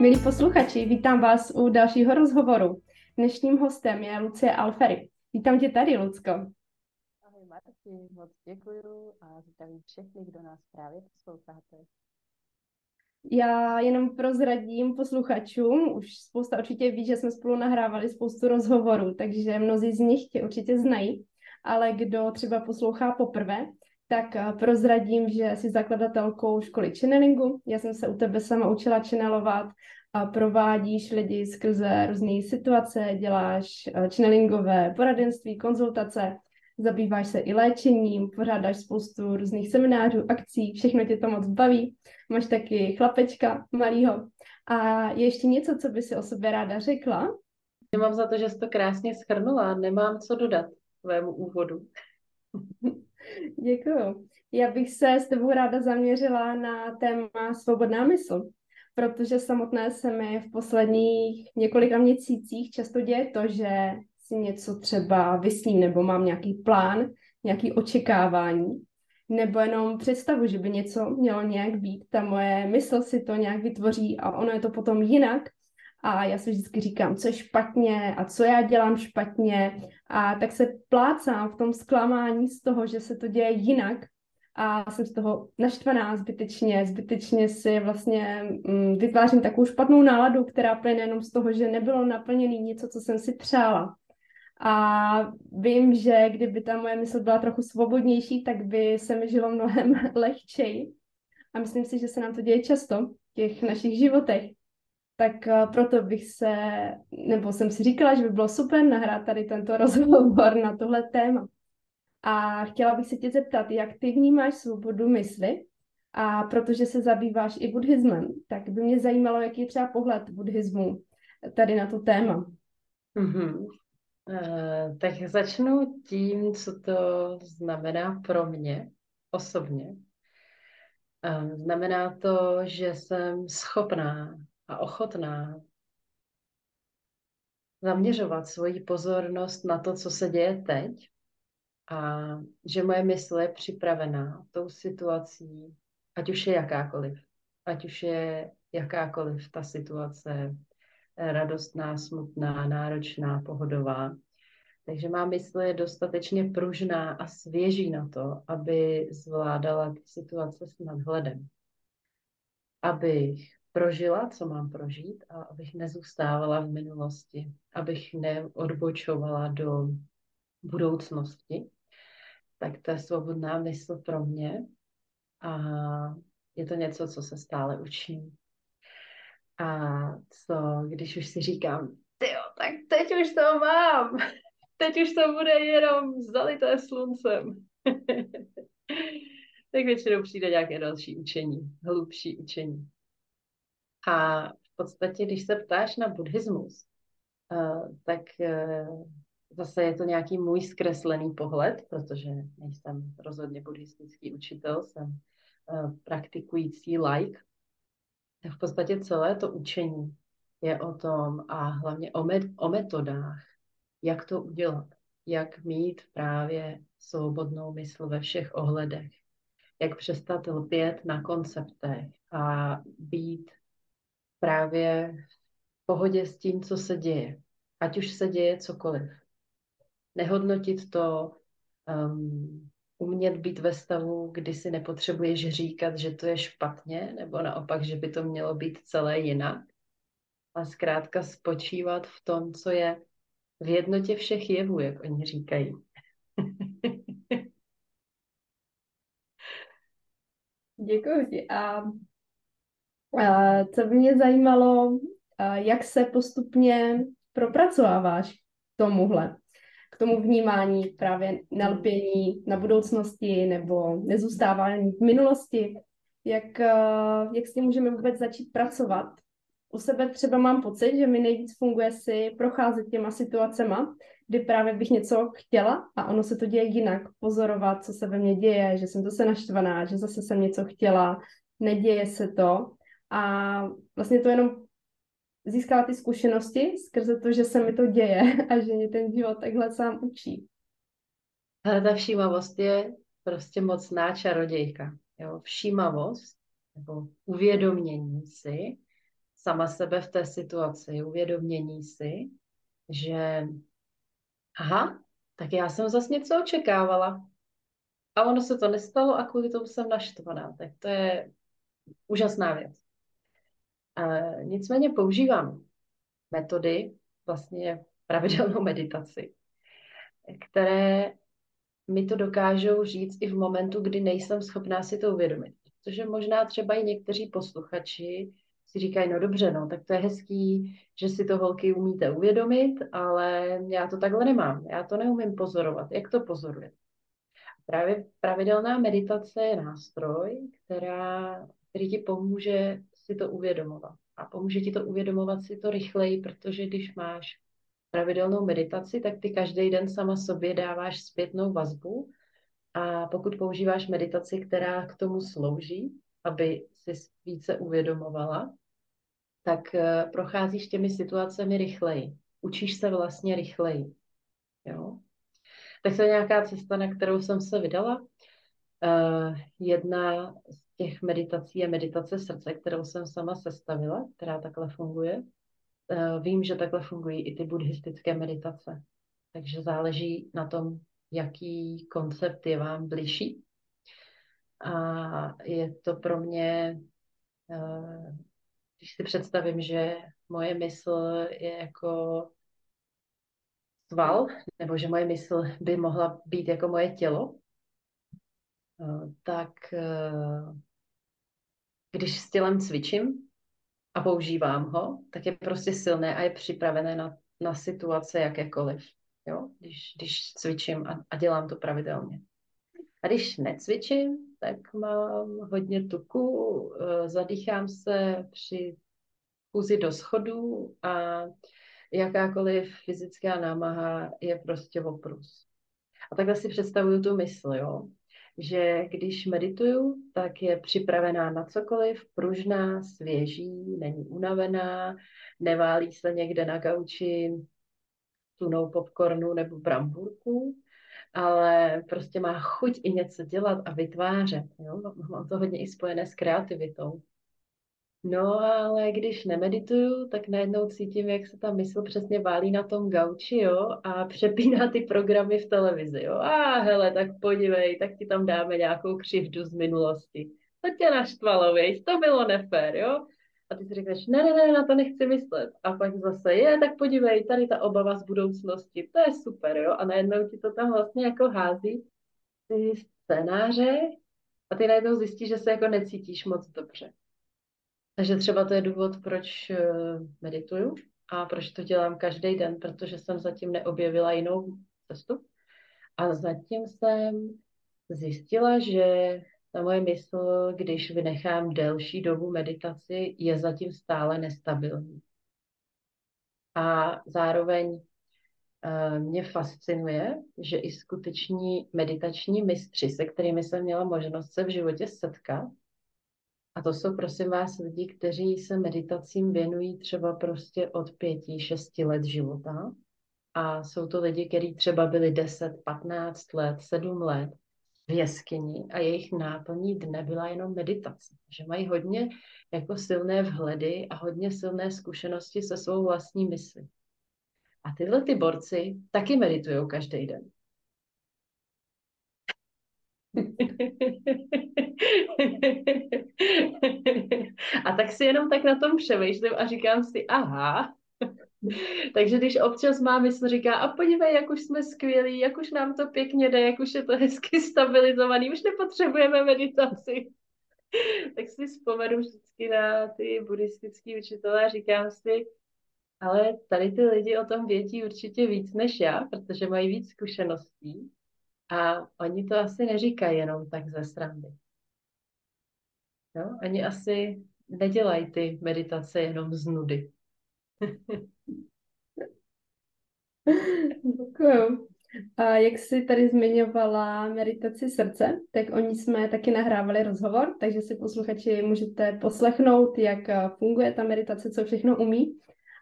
Milí posluchači, vítám vás u dalšího rozhovoru. Dnešním hostem je Lucie Alfery. Vítám tě tady, Lucko. Ahoj Marti, moc děkuji a vítám všechny, kdo nás právě posloucháte. Já jenom prozradím posluchačům, už spousta určitě ví, že jsme spolu nahrávali spoustu rozhovorů, takže mnozí z nich tě určitě znají, ale kdo třeba poslouchá poprvé, tak eh, prozradím, že jsi zakladatelkou školy channelingu. Já jsem se u tebe sama učila channelovat a provádíš lidi skrze různé situace, děláš eh, channelingové poradenství, konzultace, zabýváš se i léčením, pořádáš spoustu různých seminářů, akcí, všechno tě to moc baví. Máš taky chlapečka malýho. A je ještě něco, co by si o sobě ráda řekla? Já mám za to, že jsi to krásně schrnula. Nemám co dodat tvému úvodu. Děkuju. Já bych se s tebou ráda zaměřila na téma svobodná mysl, protože samotné se mi v posledních několika měsících často děje to, že si něco třeba vysním nebo mám nějaký plán, nějaký očekávání, nebo jenom představu, že by něco mělo nějak být. Ta moje mysl si to nějak vytvoří a ono je to potom jinak. A já si vždycky říkám, co je špatně a co já dělám špatně. A tak se plácám v tom zklamání z toho, že se to děje jinak. A jsem z toho naštvaná zbytečně. Zbytečně si vlastně mm, vytvářím takovou špatnou náladu, která plyne jenom z toho, že nebylo naplněné něco, co jsem si přála. A vím, že kdyby ta moje mysl byla trochu svobodnější, tak by se mi žilo mnohem lehčej. A myslím si, že se nám to děje často v těch našich životech. Tak eh, proto bych se, nebo jsem si říkala, že by bylo super nahrát tady tento rozhovor na tohle téma. A chtěla bych se tě zeptat, jak ty vnímáš svobodu mysli, a protože se zabýváš i buddhismem, tak by mě zajímalo, jaký je třeba pohled buddhismu tady na to téma. Mm-hmm. Uh, tak začnu tím, co to znamená pro mě osobně. Uh, znamená to, že jsem schopná a ochotná zaměřovat svoji pozornost na to, co se děje teď a že moje mysl je připravená tou situací, ať už je jakákoliv, ať už je jakákoliv ta situace, radostná, smutná, náročná, pohodová. Takže má mysl je dostatečně pružná a svěží na to, aby zvládala ty situace s nadhledem. Abych prožila, co mám prožít a abych nezůstávala v minulosti, abych neodbočovala do budoucnosti. Tak to je svobodná mysl pro mě a je to něco, co se stále učím. A co, když už si říkám, jo, tak teď už to mám, teď už to bude jenom zalité sluncem. tak většinou přijde nějaké další učení, hlubší učení. A v podstatě, když se ptáš na buddhismus, uh, tak uh, zase je to nějaký můj zkreslený pohled, protože nejsem rozhodně buddhistický učitel, jsem uh, praktikující like. Tak v podstatě celé to učení je o tom a hlavně o, met- o metodách, jak to udělat, jak mít právě svobodnou mysl ve všech ohledech, jak přestat lpět na konceptech a být právě v pohodě s tím, co se děje. Ať už se děje cokoliv. Nehodnotit to, um, umět být ve stavu, kdy si nepotřebuješ říkat, že to je špatně, nebo naopak, že by to mělo být celé jinak. A zkrátka spočívat v tom, co je v jednotě všech jevů, jak oni říkají. Děkuji. A co by mě zajímalo, jak se postupně propracováváš k tomuhle, k tomu vnímání právě nalpění na budoucnosti nebo nezůstávání v minulosti, jak, jak s tím můžeme vůbec začít pracovat. U sebe třeba mám pocit, že mi nejvíc funguje si procházet těma situacema, kdy právě bych něco chtěla a ono se to děje jinak. Pozorovat, co se ve mně děje, že jsem zase naštvaná, že zase jsem něco chtěla, neděje se to a vlastně to jenom získala ty zkušenosti skrze to, že se mi to děje a že mě ten život takhle sám učí. Ale ta všímavost je prostě mocná čarodějka. Jo? Všímavost nebo uvědomění si, sama sebe v té situaci, uvědomění si, že aha, tak já jsem zase něco očekávala. A ono se to nestalo a kvůli tomu jsem naštvaná. Tak to je úžasná věc. Nicméně používám metody, vlastně pravidelnou meditaci, které mi to dokážou říct i v momentu, kdy nejsem schopná si to uvědomit. Protože možná třeba i někteří posluchači si říkají, no dobře, no, tak to je hezký, že si to holky umíte uvědomit, ale já to takhle nemám. Já to neumím pozorovat. Jak to pozoruje? Právě pravidelná meditace je nástroj, která, který ti pomůže si to uvědomovat. A pomůže ti to uvědomovat si to rychleji, protože když máš pravidelnou meditaci, tak ty každý den sama sobě dáváš zpětnou vazbu a pokud používáš meditaci, která k tomu slouží, aby si více uvědomovala, tak eh, procházíš těmi situacemi rychleji. Učíš se vlastně rychleji. Jo? Tak to je nějaká cesta, na kterou jsem se vydala. Uh, jedna z těch meditací je meditace srdce, kterou jsem sama sestavila, která takhle funguje. Uh, vím, že takhle fungují i ty buddhistické meditace. Takže záleží na tom, jaký koncept je vám bližší. A je to pro mě, uh, když si představím, že moje mysl je jako sval, nebo že moje mysl by mohla být jako moje tělo, eh, tak eh, když s tělem cvičím a používám ho, tak je prostě silné a je připravené na, na situace jakékoliv. Jo? Když, když cvičím a, a dělám to pravidelně. A když necvičím, tak mám hodně tuku, eh, zadýchám se při chůzi do schodu a jakákoliv fyzická námaha je prostě oprus. A takhle si představuju tu mysl, jo? Že když medituju, tak je připravená na cokoliv, pružná, svěží, není unavená, neválí se někde na gauči tunou popcornu nebo bramburku, ale prostě má chuť i něco dělat a vytvářet. Jo? Mám to hodně i spojené s kreativitou. No, ale když nemedituju, tak najednou cítím, jak se ta mysl přesně válí na tom gauči, jo, a přepíná ty programy v televizi, jo. A hele, tak podívej, tak ti tam dáme nějakou křivdu z minulosti. To tě naštvalo, víš, to bylo nefér, jo. A ty si řekneš, ne, ne, ne, na to nechci myslet. A pak zase je, tak podívej, tady ta obava z budoucnosti, to je super, jo. A najednou ti to tam vlastně jako hází ty scénáře a ty najednou zjistíš, že se jako necítíš moc dobře. Takže třeba to je důvod, proč eh, medituju a proč to dělám každý den, protože jsem zatím neobjevila jinou cestu. A zatím jsem zjistila, že ta moje mysl, když vynechám delší dobu meditaci, je zatím stále nestabilní. A zároveň uh, mě fascinuje, že i skuteční meditační mistři, se kterými jsem měla možnost se v životě setkat, a to jsou, prosím vás, lidi, kteří se meditacím věnují třeba prostě od pěti, šesti let života. A jsou to lidi, kteří třeba byli 10, 15 let, 7 let v jeskyni a jejich náplní dne byla jenom meditace. Že mají hodně jako silné vhledy a hodně silné zkušenosti se svou vlastní myslí. A tyhle ty borci taky meditují každý den. a tak si jenom tak na tom přemýšlím a říkám si, aha, takže když občas má mysl říká, a podívej, jak už jsme skvělí, jak už nám to pěkně jde, jak už je to hezky stabilizovaný, už nepotřebujeme meditaci. tak si vzpomenu vždycky na ty buddhistické učitelé a říkám si, ale tady ty lidi o tom vědí určitě víc než já, protože mají víc zkušeností. A oni to asi neříkají jenom tak ze srandy. No, oni asi nedělají ty meditace jenom z nudy. Děkuju. A jak jsi tady zmiňovala meditaci srdce, tak oni jsme taky nahrávali rozhovor, takže si posluchači můžete poslechnout, jak funguje ta meditace, co všechno umí.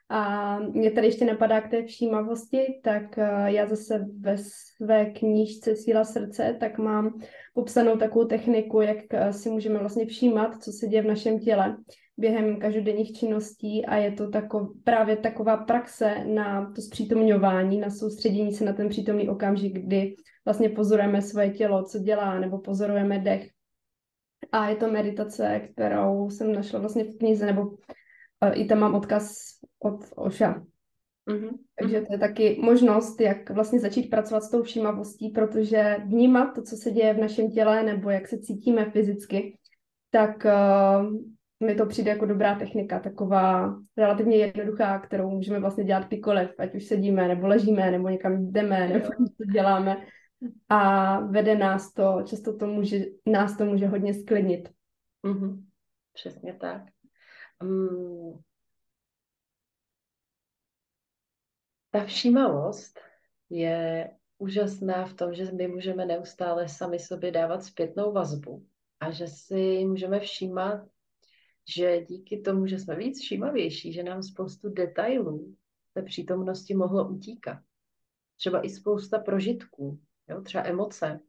A mě tady ještě napadá k té všímavosti, tak eh, já zase ve své knížce Síla srdce, tak mám popsanou takovou techniku, jak eh, si můžeme vlastně všímat, co se děje v našem těle. během každodenních činností a je to tako, právě taková praxe na to zpřítomňování, na soustředění se na ten přítomný okamžik, kdy vlastně pozorujeme svoje tělo, co dělá, nebo pozorujeme dech. A je to meditace, kterou jsem našla vlastně v knize, nebo i tam mám odkaz od Oša. Mm-hmm. Takže to je taky možnost, jak vlastně začít pracovat s tou všímavostí, protože vnímat to, co se děje v našem těle, nebo jak se cítíme fyzicky, tak uh, mi to přijde jako dobrá technika, taková relativně jednoduchá, kterou můžeme vlastně dělat kdykoliv, ať už sedíme, nebo ležíme, nebo někam jdeme, nebo něco děláme. A vede nás to, často to může, nás to může hodně sklidnit. Mm-hmm. Přesně tak. Um, ta všímavost je úžasná v tom, že my můžeme neustále sami sobě dávat zpětnou vazbu a že si můžeme všímat že díky tomu, že jsme víc všímavější, že nám spoustu detailů té přítomnosti mohlo utíkat. Třeba i spousta prožitků, jo? třeba emoce,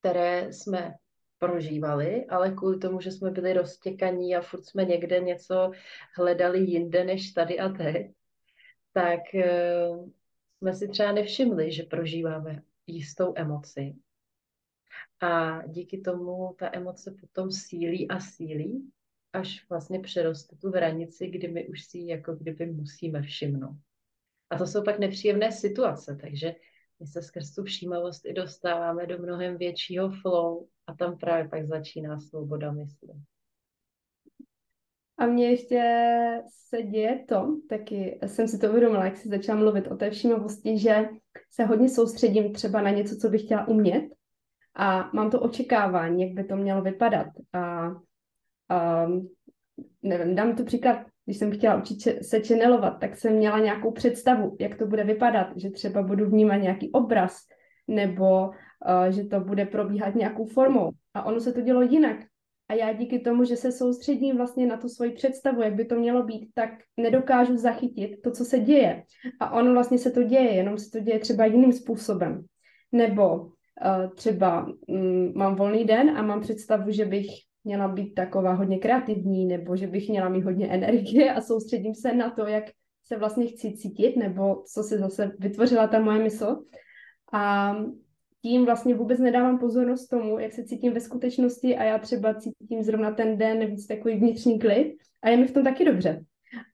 které jsme prožívali, ale kvůli tomu, že jsme byli roztěkaní a furt jsme někde něco hledali jinde než tady a teď, tak uh, jsme si třeba nevšimli, že prožíváme jistou emoci. A díky tomu ta emoce potom sílí a sílí až vlastně přeroste tu hranici, kdy my už si jako kdyby musíme všimnout. A to jsou pak nepříjemné situace, takže my se skrz tu všímavost i dostáváme do mnohem většího flow a tam právě pak začíná svoboda mysli. A mně ještě se děje to, taky jsem si to uvědomila, jak si začala mluvit o té všímavosti, že se hodně soustředím třeba na něco, co bych chtěla umět a mám to očekávání, jak by to mělo vypadat. A um, nevím, dám tu příklad, když jsem chtěla učit se čenelovat, tak jsem měla nějakou představu, jak to bude vypadat, že třeba budu vnímat nějaký obraz, nebo uh, že to bude probíhat nějakou formou. A ono se to dělo jinak. A já díky tomu, že se soustředím vlastně na tu svoji představu, jak by to mělo být, tak nedokážu zachytit to, co se děje. A ono vlastně se to děje, jenom se to děje třeba jiným způsobem. Nebo uh, třeba um, mám volný den a mám představu, že bych měla být taková hodně kreativní, nebo že bych měla mít hodně energie a soustředím se na to, jak se vlastně chci cítit, nebo co se zase vytvořila ta moje mysl. A tím vlastně vůbec nedávám pozornost tomu, jak se cítím ve skutečnosti a já třeba cítím zrovna ten den víc takový vnitřní klid a je mi v tom taky dobře.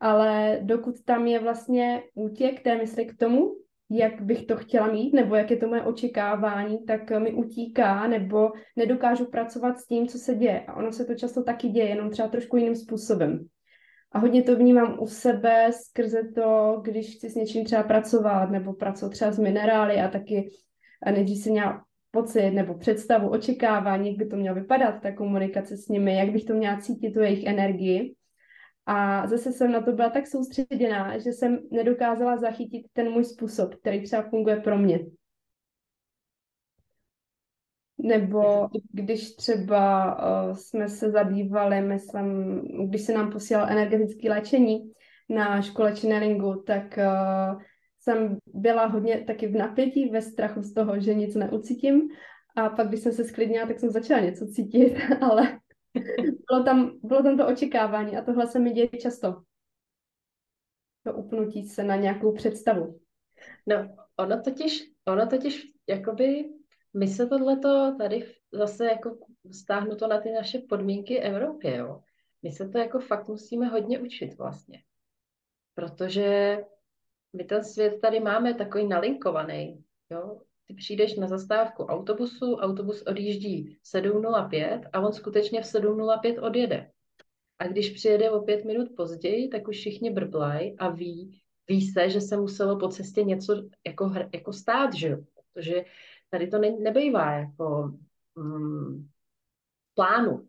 Ale dokud tam je vlastně útěk té mysli k tomu, jak bych to chtěla mít, nebo jak je to moje očekávání, tak mi utíká, nebo nedokážu pracovat s tím, co se děje. A ono se to často taky děje, jenom třeba trošku jiným způsobem. A hodně to vnímám u sebe skrze to, když chci s něčím třeba pracovat, nebo pracovat třeba s minerály a taky a nejdřív si měla pocit nebo představu, očekávání, jak by to mělo vypadat, ta komunikace s nimi, jak bych to měla cítit, tu jejich energii. A zase jsem na to byla tak soustředěná, že jsem nedokázala zachytit ten můj způsob, který třeba funguje pro mě. Nebo když třeba uh, jsme se zabývali, myslím, když se nám posílal energetické léčení na škole channelingu, tak uh, jsem byla hodně taky v napětí, ve strachu z toho, že nic neucítím. A pak, když jsem se sklidnila, tak jsem začala něco cítit, ale bylo, tam, bylo tam to očekávání a tohle se mi děje často. To upnutí se na nějakou představu. No, ono totiž, ono totiž, jakoby, my se tohleto tady zase jako stáhnu to na ty naše podmínky Evropy, jo. My se to jako fakt musíme hodně učit vlastně. Protože my ten svět tady máme takový nalinkovaný, jo ty přijdeš na zastávku autobusu, autobus odjíždí 7.05 a on skutečně v 7.05 odjede. A když přijede o pět minut později, tak už všichni brblají a ví, ví se, že se muselo po cestě něco jako, jako stát, že jo? Protože tady to ne, nebejvá jako mm, plánu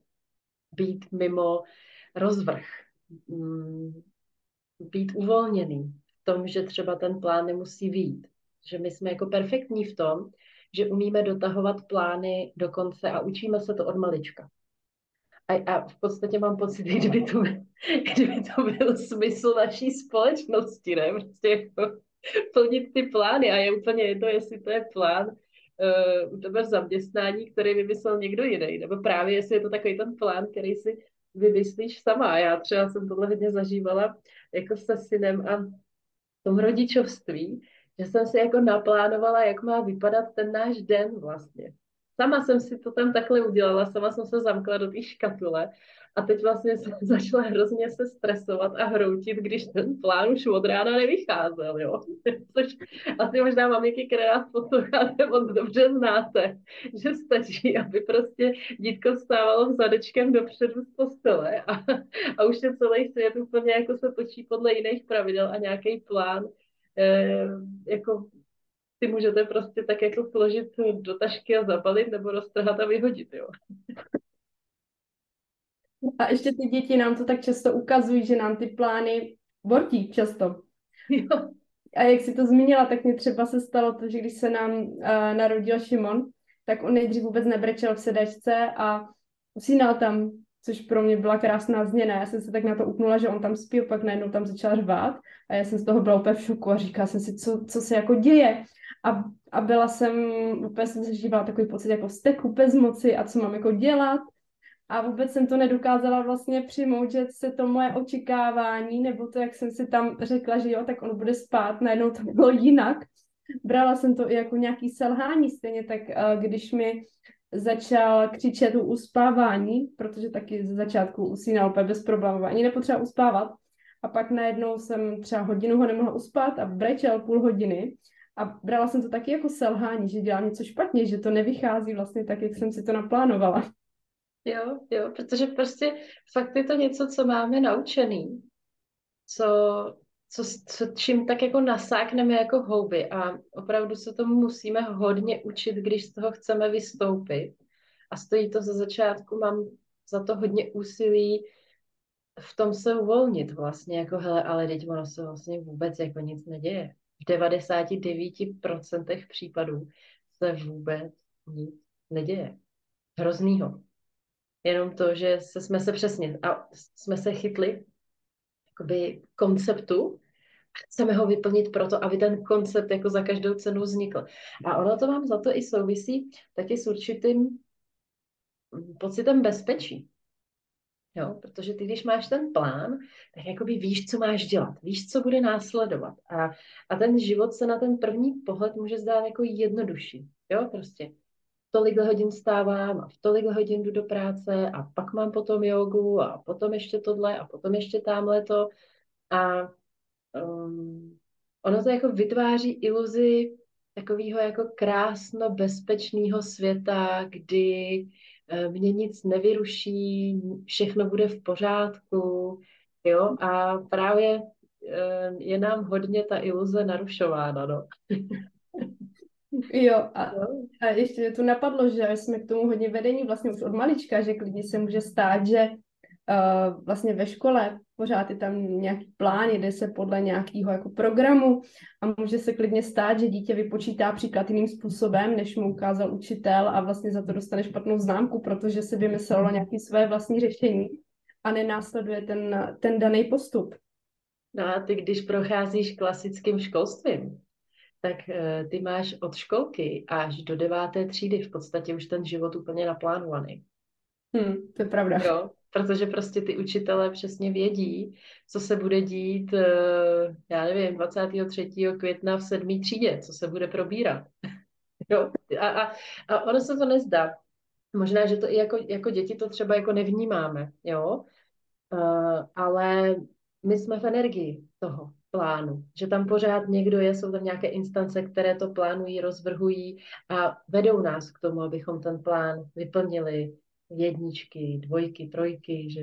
být mimo rozvrh, mm, být uvolněný v tom, že třeba ten plán nemusí být že my jsme jako perfektní v tom, že umíme dotahovat plány do konce a učíme se to od malička. A, a v podstatě mám pocit, kdyby to, kdyby to byl smysl naší společnosti, ne? Prostě jako plnit ty plány a je úplně jedno, jestli to je plán uh, u tebe v zaměstnání, který vymyslel někdo jiný, nebo právě jestli je to takový ten plán, který si vymyslíš sama. Já třeba jsem tohle hodně zažívala jako se synem a v tom rodičovství, že jsem si jako naplánovala, jak má vypadat ten náš den vlastně. Sama jsem si to tam takhle udělala, sama jsem se zamkla do té škatule a teď vlastně jsem začala hrozně se stresovat a hroutit, když ten plán už od rána nevycházel, jo. Což asi možná maminky, které nás posloucháte, moc dobře znáte, že stačí, aby prostě dítko stávalo zadečkem dopředu z postele a, a už je celý svět úplně jako se točí podle jiných pravidel a nějaký plán jako si můžete prostě tak jako složit do tašky a zabalit nebo roztrhat a vyhodit, jo. A ještě ty děti nám to tak často ukazují, že nám ty plány bortí často. Jo. A jak si to zmínila, tak mě třeba se stalo to, že když se nám uh, narodil Šimon, tak on nejdřív vůbec nebrečel v sedačce a usínal tam, což pro mě byla krásná změna. Já jsem se tak na to upnula, že on tam spí, pak najednou tam začal řvát a já jsem z toho byla úplně v šoku a říkala jsem si, co, co se jako děje. A, a byla jsem, úplně jsem se žívala takový pocit jako steku bez moci a co mám jako dělat. A vůbec jsem to nedokázala vlastně přijmout, že se to moje očekávání, nebo to, jak jsem si tam řekla, že jo, tak on bude spát, najednou to bylo jinak. Brala jsem to i jako nějaký selhání, stejně tak když mi začal křičet u uspávání, protože taky ze začátku usínal úplně bez problémů, ani nepotřeba uspávat. A pak najednou jsem třeba hodinu ho nemohla uspat a brečel půl hodiny. A brala jsem to taky jako selhání, že dělám něco špatně, že to nevychází vlastně tak, jak jsem si to naplánovala. Jo, jo, protože prostě fakt je to něco, co máme naučený, co, co, co čím tak jako nasákneme jako houby a opravdu se tomu musíme hodně učit, když z toho chceme vystoupit. A stojí to ze začátku, mám za to hodně úsilí v tom se uvolnit vlastně, jako hele, ale teď ono se vlastně vůbec jako nic neděje. V 99% případů se vůbec nic neděje. Hroznýho. Jenom to, že se, jsme se přesně, a jsme se chytli jakoby konceptu, chceme ho vyplnit proto, aby ten koncept jako za každou cenu vznikl. A ono to mám za to i souvisí taky s určitým pocitem bezpečí. Jo, protože ty, když máš ten plán, tak jakoby víš, co máš dělat, víš, co bude následovat. A, a ten život se na ten první pohled může zdát jako jednodušší. Jo, prostě tolik hodin stávám a v tolik hodin jdu do práce a pak mám potom jogu a potom ještě tohle a potom ještě tamhle to. A um, ono to jako vytváří iluzi takového jako krásno bezpečného světa, kdy uh, mě nic nevyruší, všechno bude v pořádku, jo, a právě uh, je nám hodně ta iluze narušována, no. Jo, a, a ještě mě tu napadlo, že jsme k tomu hodně vedení vlastně už od malička, že klidně se může stát, že uh, vlastně ve škole pořád je tam nějaký plán, jde se podle nějakého jako programu a může se klidně stát, že dítě vypočítá příklad jiným způsobem, než mu ukázal učitel a vlastně za to dostane špatnou známku, protože si vymyslelo nějaké své vlastní řešení a nenásleduje ten, ten daný postup. No a ty, když procházíš klasickým školstvím, tak eh, ty máš od školky až do deváté třídy v podstatě už ten život úplně naplánovaný. Hmm, to je pravda. Jo, protože prostě ty učitelé přesně vědí, co se bude dít, eh, já nevím, 23. května v sedmý třídě, co se bude probírat. jo? A, a, a ono se to nezdá. Možná, že to i jako, jako děti to třeba jako nevnímáme, jo? Uh, ale my jsme v energii toho plánu, že tam pořád někdo je, jsou tam nějaké instance, které to plánují, rozvrhují a vedou nás k tomu, abychom ten plán vyplnili jedničky, dvojky, trojky, že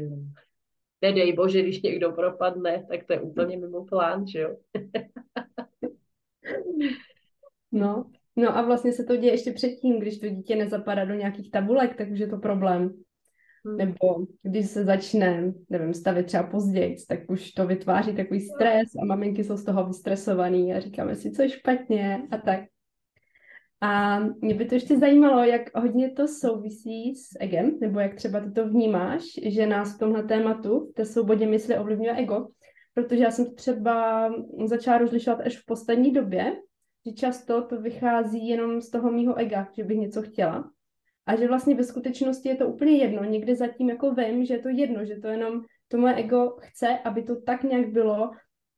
nedej bože, když někdo propadne, tak to je úplně mimo plán, že jo? no, no a vlastně se to děje ještě předtím, když to dítě nezapadá do nějakých tabulek, tak už je to problém. Hmm. Nebo když se začne, nevím, stavit třeba později, tak už to vytváří takový stres a maminky jsou z toho vystresovaný a říkáme si, co je špatně a tak. A mě by to ještě zajímalo, jak hodně to souvisí s egem, nebo jak třeba ty to vnímáš, že nás v tomhle tématu, v té svobodě mysli ovlivňuje ego, protože já jsem to třeba začala rozlišovat až v poslední době, že často to vychází jenom z toho mýho ega, že bych něco chtěla A že vlastně ve skutečnosti je to úplně jedno. Někdy zatím jako vím, že je to jedno, že to jenom to moje ego chce, aby to tak nějak bylo,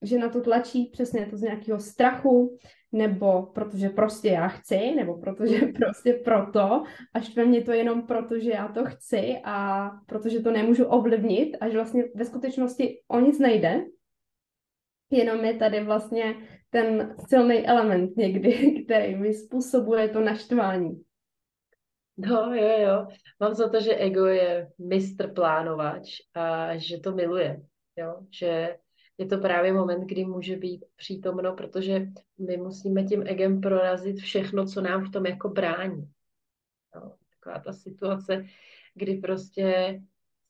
že na to tlačí přesně to z nějakého strachu, nebo protože prostě já chci, nebo protože prostě proto a štve mě to jenom proto, že já to chci a protože to nemůžu ovlivnit a že vlastně ve skutečnosti o nic nejde, jenom je tady vlastně ten silný element někdy, který mi způsobuje to naštvání. No, jo, jo. Mám za to, že ego je mistr plánovač a že to miluje. Jo? Že je to právě moment, kdy může být přítomno, protože my musíme tím egem prorazit všechno, co nám v tom jako brání. Jo? Taková ta situace, kdy prostě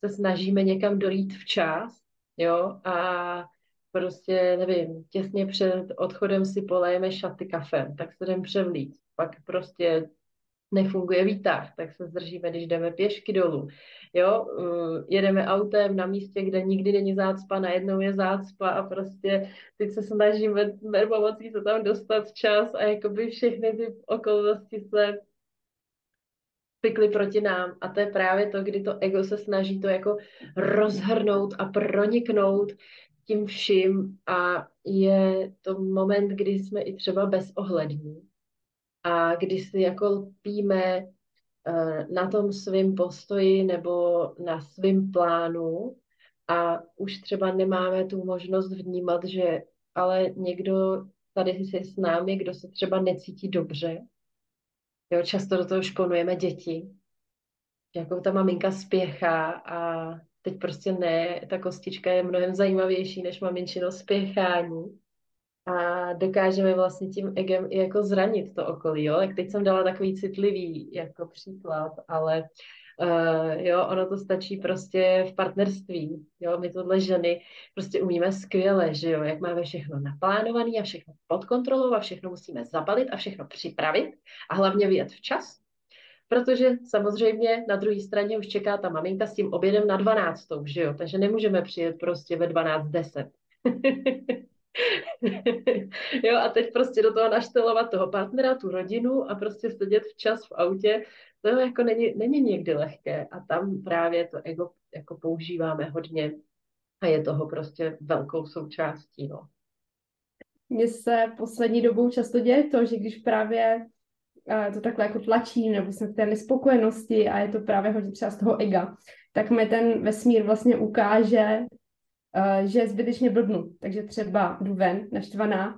se snažíme někam dolít včas, jo, a prostě, nevím, těsně před odchodem si polejeme šaty kafem, tak se jdem převlít. Pak prostě nefunguje výtah, tak se zdržíme, když jdeme pěšky dolů. Jo, uh, jedeme autem na místě, kde nikdy není zácpa, najednou je zácpa a prostě teď se snažíme pomocí se tam dostat čas a jakoby všechny ty okolnosti se pykly proti nám. A to je právě to, kdy to ego se snaží to jako rozhrnout a proniknout tím vším a je to moment, kdy jsme i třeba bezohlední a když si jako lpíme eh, na tom svém postoji nebo na svém plánu a už třeba nemáme tu možnost vnímat, že ale někdo tady si s námi, kdo se třeba necítí dobře. Jo, často do toho šponujeme děti. Jako ta maminka spěchá a teď prostě ne, ta kostička je mnohem zajímavější než maminčino spěchání a dokážeme vlastně tím egem i jako zranit to okolí, jo. Jak teď jsem dala takový citlivý jako příklad, ale uh, jo, ono to stačí prostě v partnerství, jo. My tohle ženy prostě umíme skvěle, že jo, jak máme všechno naplánované a všechno pod kontrolou a všechno musíme zabalit a všechno připravit a hlavně vyjet včas, protože samozřejmě na druhé straně už čeká ta maminka s tím obědem na 12, že jo, takže nemůžeme přijet prostě ve 12.10. jo, a teď prostě do toho naštelovat toho partnera, tu rodinu a prostě sedět včas v autě, to jako není, není někdy lehké a tam právě to ego jako používáme hodně a je toho prostě velkou součástí, no. Mně se poslední dobou často děje to, že když právě to takhle jako tlačím, nebo jsem v té nespokojenosti a je to právě hodně třeba z toho ega, tak mi ten vesmír vlastně ukáže, že zbytečně blbnu. Takže třeba jdu ven naštvaná,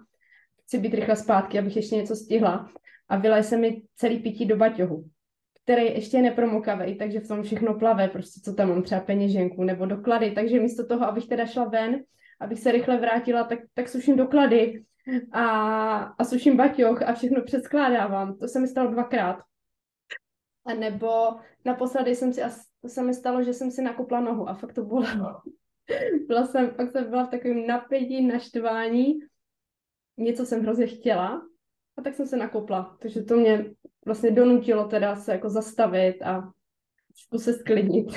chci být rychle zpátky, abych ještě něco stihla a vylej se mi celý pití do baťohu, který ještě je nepromokavý, takže v tom všechno plave, prostě co tam mám, třeba peněženku nebo doklady, takže místo toho, abych teda šla ven, abych se rychle vrátila, tak, tak suším doklady a, a suším baťoch a všechno předskládávám. To se mi stalo dvakrát. A nebo naposledy jsem si, to se mi stalo, že jsem si nakopla nohu a fakt to bolelo byla jsem, pak jsem byla v takovém napětí, naštvání. Něco jsem hrozně chtěla a tak jsem se nakopla. Takže to mě vlastně donutilo teda se jako zastavit a se sklidnit.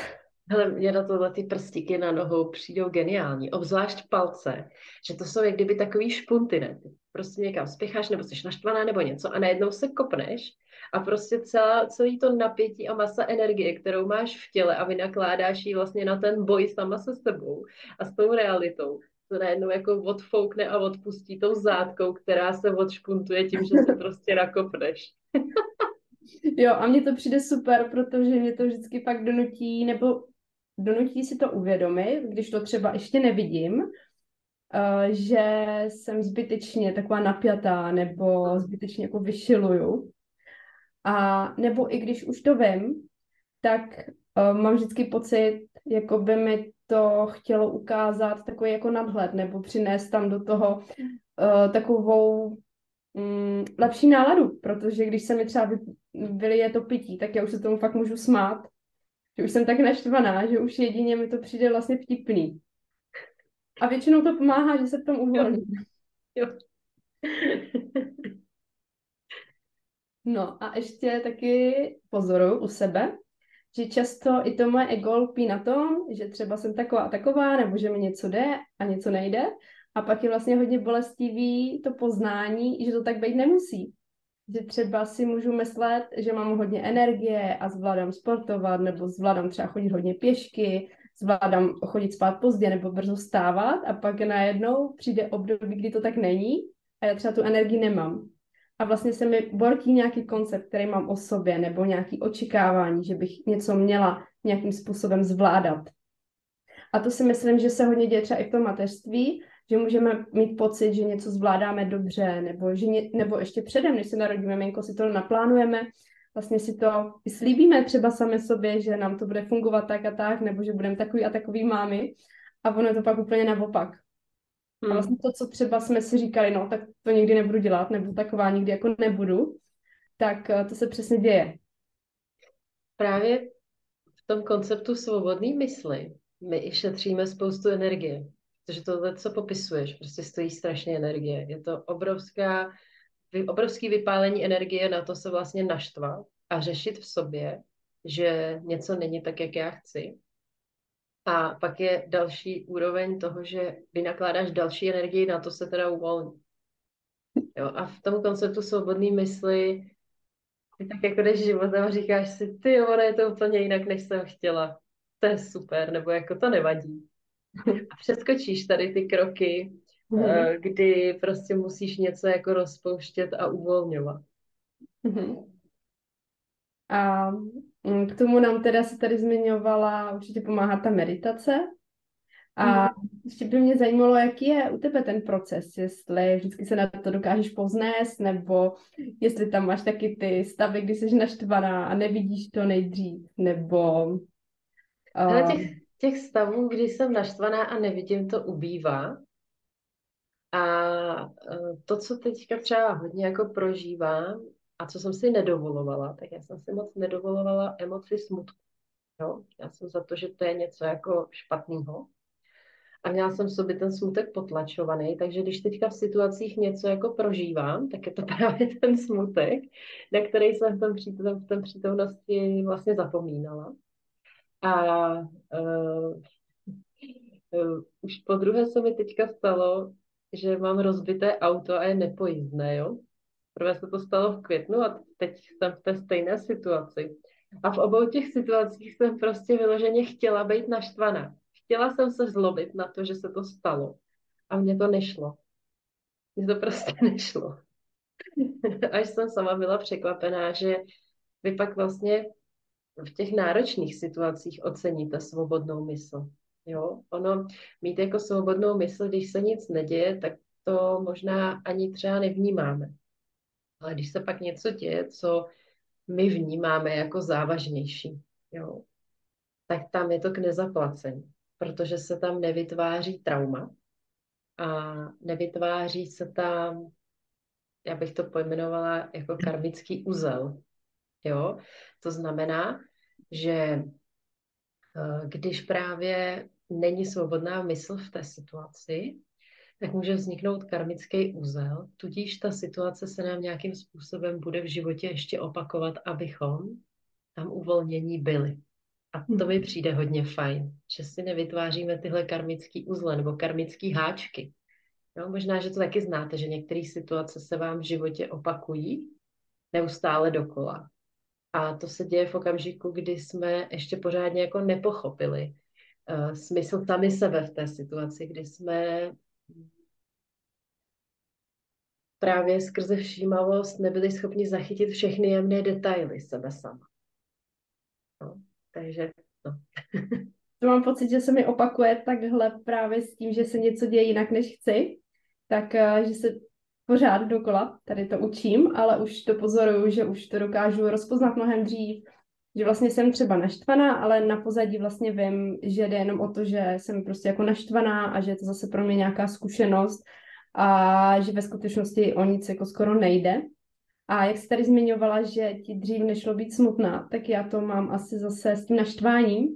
Hele, mě na tohle ty prstíky na nohou přijdou geniální, obzvlášť palce, že to jsou jak kdyby takový špunty, ne? Ty prostě někam spěcháš, nebo jsi naštvaná, nebo něco a najednou se kopneš a prostě celá, celý to napětí a masa energie, kterou máš v těle a vynakládáš ji vlastně na ten boj sama se sebou a s tou realitou, to najednou jako odfoukne a odpustí tou zátkou, která se odšpuntuje tím, že se prostě nakopneš. jo, a mně to přijde super, protože mě to vždycky pak donutí, nebo donutí si to uvědomit, když to třeba ještě nevidím, uh, že jsem zbytečně taková napjatá nebo zbytečně jako vyšiluju. A nebo i když už to vím, tak uh, mám vždycky pocit, jako by mi to chtělo ukázat takový jako nadhled nebo přinést tam do toho uh, takovou um, lepší náladu, protože když se mi třeba vylije to pití, tak já už se tomu fakt můžu smát že už jsem tak naštvaná, že už jedině mi to přijde vlastně vtipný. A většinou to pomáhá, že se v tom uvolní. Jo. No a ještě taky pozoruju u sebe, že často i to moje ego lpí na tom, že třeba jsem taková a taková, nebo že mi něco jde a něco nejde. A pak je vlastně hodně bolestivý to poznání, že to tak být nemusí. že třeba si můžu myslet, že mám hodně energie a zvládám sportovat, nebo zvládám třeba chodit hodně pěšky, zvládám chodit spát pozdě nebo brzo stávat a pak najednou přijde období, kdy to tak není a já třeba tu energii nemám. A vlastně se mi bortí nějaký koncept, který mám o sobě, nebo nějaký očekávání, že bych něco měla nějakým způsobem zvládat. A to si myslím, že se hodně děje třeba i v tom mateřství, že můžeme mít pocit, že něco zvládáme dobře, nebo, že ně, nebo ještě předem, než se narodíme miminko, si to naplánujeme, vlastně si to slíbíme třeba sami sobě, že nám to bude fungovat tak a tak, nebo že budeme takový a takový mámy a ono je to pak úplně naopak. Hmm. A vlastně to, co třeba jsme si říkali, no tak to nikdy nebudu dělat, nebo taková nikdy jako nebudu, tak eh, to se přesně děje. Právě v tom konceptu svobodné mysli my i šetříme spoustu energie. Protože to, co popisuješ, prostě stojí strašně energie. Je to obrovská, obrovský vypálení energie na to se vlastně naštvat a řešit v sobě, že něco není tak, jak já chci. A pak je další úroveň toho, že vynakládáš další energii na to se teda uvolní. Jo, a v tom konceptu svobodné mysli ty tak jako jdeš životem a říkáš si, ty jo, je to úplně jinak, než jsem chtěla. To je super, nebo jako to nevadí. A přeskočíš tady ty kroky, mm-hmm. kdy prostě musíš něco jako rozpouštět a uvolňovat. Mm-hmm. A mm, k tomu nám teda se tady zmiňovala, určitě pomáhá ta meditace. A mm. ještě by mě zajímalo, jaký je u tebe ten proces, jestli vždycky se na to dokážeš poznést, nebo jestli tam máš taky ty stavy, kdy jsi naštvaná a nevidíš to nejdřív, nebo... Uh... těch, těch stavů, kdy jsem naštvaná a nevidím, to ubývá. A e, to, co teďka třeba hodně jako prožívám a co jsem si nedovolovala, tak já jsem si moc nedovolovala emoci smutku. Jo? Já jsem za to, že to je něco jako špatného. A měla jsem v sobě ten smutek potlačovaný, takže když teďka v situacích něco jako prožívám, tak je to právě ten smutek, na který jsem v tom, přítom, v tom přítomnosti vlastně zapomínala. A uh, uh, už po druhé se mi teďka stalo, že mám rozbité auto a je nepojízdné, jo. Prvé se to stalo v květnu a teď jsem v té stejné situaci. A v obou těch situacích jsem prostě vyloženě chtěla být naštvaná. Chtěla jsem se zlobit na to, že se to stalo. A mně to nešlo. Mně to prostě nešlo. Až jsem sama byla překvapená, že vy pak vlastně v těch náročných situacích oceníte svobodnou mysl. Jo? Ono mít jako svobodnou mysl, když se nic neděje, tak to možná ani třeba nevnímáme. Ale když se pak něco děje, co my vnímáme jako závažnější, jo, tak tam je to k nezaplacení, protože se tam nevytváří trauma a nevytváří se tam, já bych to pojmenovala jako karmický uzel. Jo? To znamená, že eh, když právě není svobodná mysl v té situaci, tak může vzniknout karmický úzel, tudíž ta situace se nám nějakým způsobem bude v životě ještě opakovat, abychom tam uvolnění byli. A to mi přijde hodně fajn, že si nevytváříme tyhle karmické uzle nebo karmické háčky. Jo, možná, že to taky znáte, že některé situace se vám v životě opakují neustále dokola. A to se děje v okamžiku, kdy jsme ještě pořádně jako nepochopili uh, smysl sami sebe v té situaci, kdy jsme právě skrze všímavost nebyli schopni zachytit všechny jemné detaily sebe sama. No, takže, no. to mám pocit, že se mi opakuje takhle právě s tím, že se něco děje jinak, než chci, tak uh, že se pořád dokola, tady to učím, ale už to pozoruju, že už to dokážu rozpoznat mnohem dřív, že vlastně jsem třeba naštvaná, ale na pozadí vlastně vím, že jde jenom o to, že jsem prostě jako naštvaná a že je to zase pro mě nějaká zkušenost a že ve skutečnosti o nic jako skoro nejde. A jak jsi tady zmiňovala, že ti dřív nešlo být smutná, tak já to mám asi zase s tím naštváním,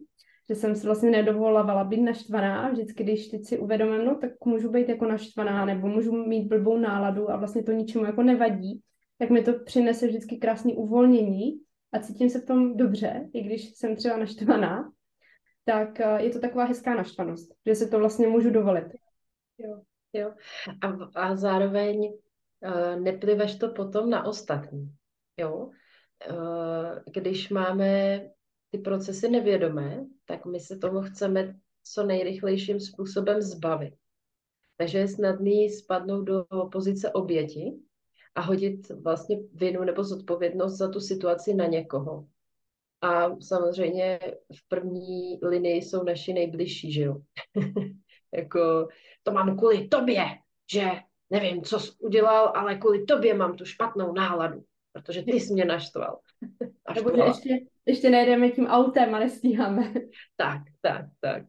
že jsem si vlastně nedovolovala být naštvaná. Vždycky, když teď si uvědomím, no tak můžu být jako naštvaná, nebo můžu mít blbou náladu a vlastně to ničemu jako nevadí, tak mi to přinese vždycky krásné uvolnění a cítím se v tom dobře, i když jsem třeba naštvaná, tak eh, je to taková hezká naštvanost, že si to vlastně můžu dovolit. Jo, jo. A, a zároveň uh, nepliveš to potom na ostatní. Jo? Uh, když máme ty procesy nevědomé, tak my se tomu chceme co nejrychlejším způsobem zbavit. Takže je snadný spadnout do pozice oběti a hodit vlastně vinu nebo zodpovědnost za tu situaci na někoho. A samozřejmě v první linii jsou naši nejbližší, že jo. jako to mám kvůli tobě, že nevím, co jsi udělal, ale kvůli tobě mám tu špatnou náladu, protože ty jsi mě naštval. Nebo že ještě, ještě nejdeme tím autem a nestíháme. tak, tak, tak.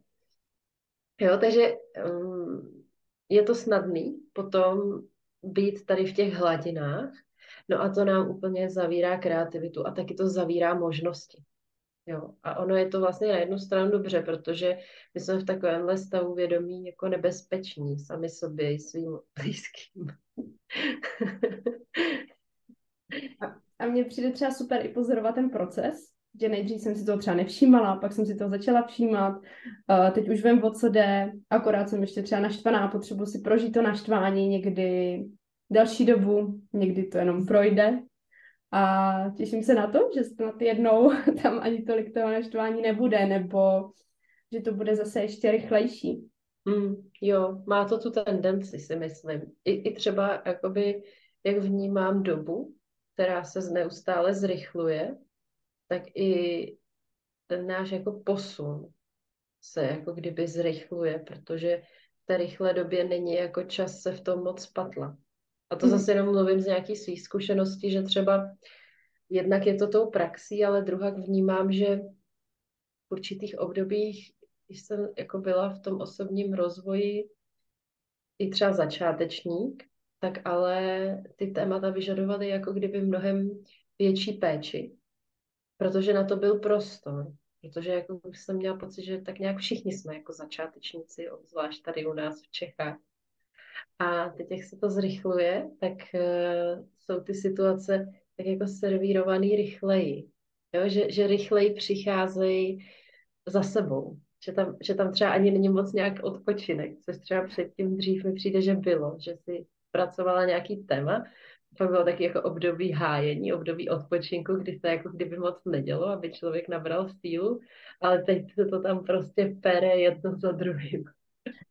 Jo, takže um, je to snadný potom být tady v těch hladinách, no a to nám úplně zavírá kreativitu a taky to zavírá možnosti. Jo. A ono je to vlastně na jednu stranu dobře, protože my jsme v takovémhle stavu vědomí jako nebezpeční sami sobě i svým blízkým. a, a mně přijde třeba super i pozorovat ten proces, že nejdřív jsem si to třeba nevšímala, pak jsem si to začala všímat, uh, teď už vím, o co jde, akorát jsem ještě třeba naštvaná, potřebuji si prožít to naštvání někdy další dobu, někdy to jenom projde, a těším se na to, že snad jednou tam ani tolik toho naštvání nebude, nebo že to bude zase ještě rychlejší. Mm, jo, má to tu tendenci, si myslím. I, i třeba, jakoby, jak vnímám dobu, která se neustále zrychluje, tak i ten náš jako posun se jako kdyby zrychluje, protože v té rychlé době není jako čas se v tom moc patlat. A to zase jenom mluvím z nějaký svých zkušeností, že třeba jednak je to tou praxí, ale druhak vnímám, že v určitých obdobích, když jsem jako byla v tom osobním rozvoji i třeba začátečník, tak ale ty témata vyžadovaly jako kdyby mnohem větší péči, protože na to byl prostor. Protože jako jsem měla pocit, že tak nějak všichni jsme jako začátečníci, obzvlášť tady u nás v Čechách. A teď, jak se to zrychluje, tak uh, jsou ty situace tak jako servírovaný rychleji. Jo? Že, že rychleji přicházejí za sebou. Že tam, že tam třeba ani není moc nějak odpočinek, což třeba předtím dřív mi přijde, že bylo, že si pracovala nějaký téma, pak bylo taky jako období hájení, období odpočinku, kdy se jako kdyby moc nedělo, aby člověk nabral sílu, ale teď se to tam prostě pere jedno za druhým.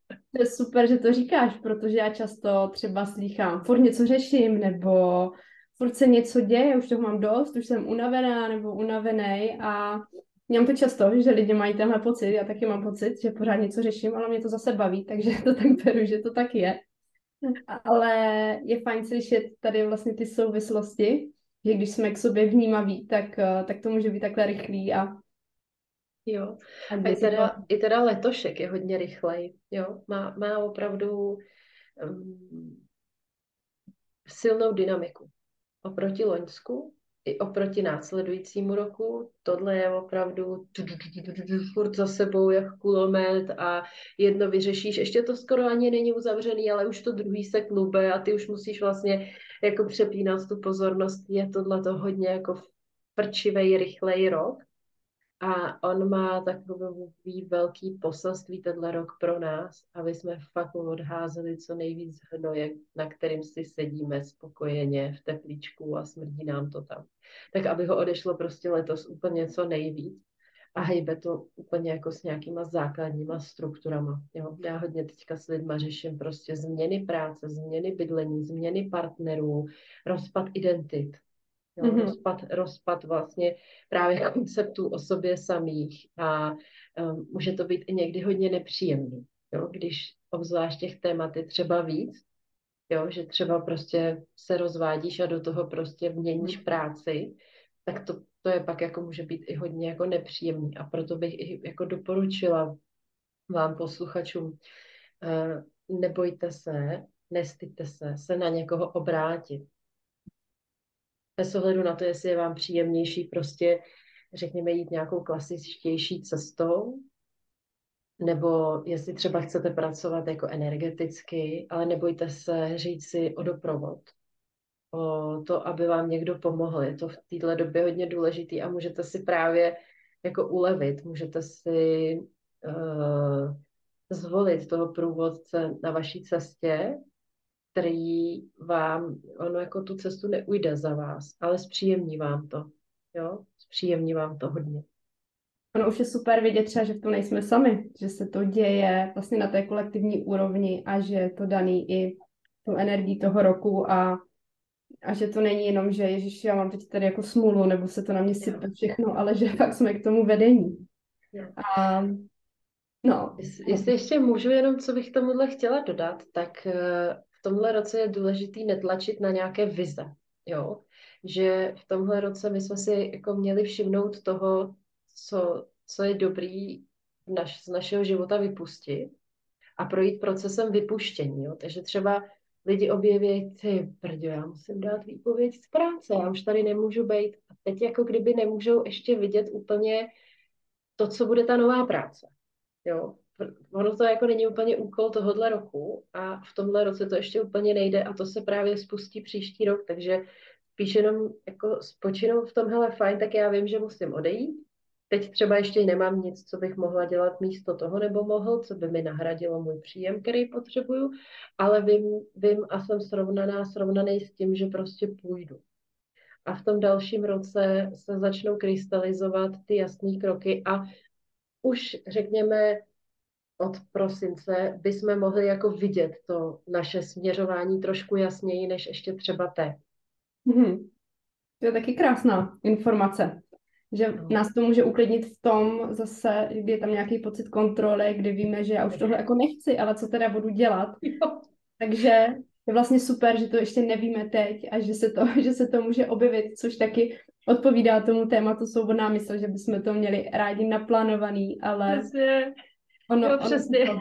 To je super, že to říkáš, protože já často třeba slýchám, furt něco řeším, nebo furt se něco děje, už toho mám dost, už jsem unavená nebo unavený a Mám to často, že lidi mají tenhle pocit, já taky mám pocit, že pořád něco řeším, ale mě to zase baví, takže to tak beru, že to tak je. Ale je fajn slyšet tady vlastně ty souvislosti, že když jsme k sobě vnímaví, tak, tak to může být takhle rychlý a Jo, a i teda, i teda letošek je hodně rychlej, jo, má, má opravdu um, silnou dynamiku. Oproti Loňsku i oproti následujícímu roku, tohle je opravdu furt za sebou jak kulomet a jedno vyřešíš, ještě to skoro ani není uzavřený, ale už to druhý se klube a ty už musíš vlastně jako přepínat tu pozornost, je tohle to hodně jako prčivej, rychlej rok a on má takový velký poselství tenhle rok pro nás, aby jsme fakt odházeli co nejvíc hnoje, na kterým si sedíme spokojeně v teplíčku a smrdí nám to tam. Tak aby ho odešlo prostě letos úplně co nejvíc a hejbe to úplně jako s nějakýma základníma strukturama. Jo? Já hodně teďka s lidma řeším prostě změny práce, změny bydlení, změny partnerů, rozpad identit. Jo, mm-hmm. rozpad, rozpad vlastně právě konceptů o sobě samých a um, může to být i někdy hodně nepříjemný, jo, když obzvlášť těch témat je třeba víc, jo, že třeba prostě se rozvádíš a do toho prostě měníš mm-hmm. práci, tak to, to je pak jako může být i hodně jako nepříjemný a proto bych i jako doporučila vám posluchačům, uh, nebojte se, nestyďte se, se na někoho obrátit bez ohledu na to, jestli je vám příjemnější prostě, řekněme, jít nějakou klasičtější cestou, nebo jestli třeba chcete pracovat jako energeticky, ale nebojte se říct si o doprovod, o to, aby vám někdo pomohl. Je to v této době hodně důležitý a můžete si právě jako ulevit, můžete si uh, zvolit toho průvodce na vaší cestě který vám, ono jako tu cestu neujde za vás, ale zpříjemní vám to. Jo? Zpříjemní vám to hodně. Ono už je super vidět třeba, že v tom nejsme sami, že se to děje vlastně na té kolektivní úrovni a že je to daný i tu energii toho roku a, a že to není jenom, že Ježíš, já mám teď tady jako smůlu, nebo se to na mě sype všechno, ale že fakt jsme k tomu vedení. A No. Jestli, ještě můžu jenom, co bych tomuhle chtěla dodat, tak eh, tomhle roce je důležitý netlačit na nějaké vize. Jo? Že v tomhle roce my jsme si jako měli všimnout toho, co, co je dobrý naš, z našeho života vypustit a projít procesem vypuštění. Jo? Takže třeba lidi objeví, ty brďo, já musím dát výpověď z práce, já už tady nemůžu být. A teď jako kdyby nemůžou ještě vidět úplně to, co bude ta nová práce. Jo? Ono to jako není úplně úkol tohohle roku a v tomhle roce to ještě úplně nejde a to se právě spustí příští rok, takže spíš jenom jako spočinout v tom, hele fajn, tak já vím, že musím odejít. Teď třeba ještě nemám nic, co bych mohla dělat místo toho, nebo mohl, co by mi nahradilo můj příjem, který potřebuju, ale vím, vím a jsem srovnaná, srovnaný s tím, že prostě půjdu. A v tom dalším roce se začnou krystalizovat ty jasné kroky a už řekněme od prosince bychom mohli jako vidět to naše směřování trošku jasněji, než ještě třeba teď. Hmm. To je taky krásná informace, že no. nás to může uklidnit v tom zase, kdy je tam nějaký pocit kontroly, kdy víme, že já už tohle jako nechci, ale co teda budu dělat. Jo. Takže je vlastně super, že to ještě nevíme teď a že se to, že se to může objevit, což taky odpovídá tomu tématu svobodná mysl, že bychom to měli rádi naplánovaný, ale přesně. Ono, jo, přesně. Ono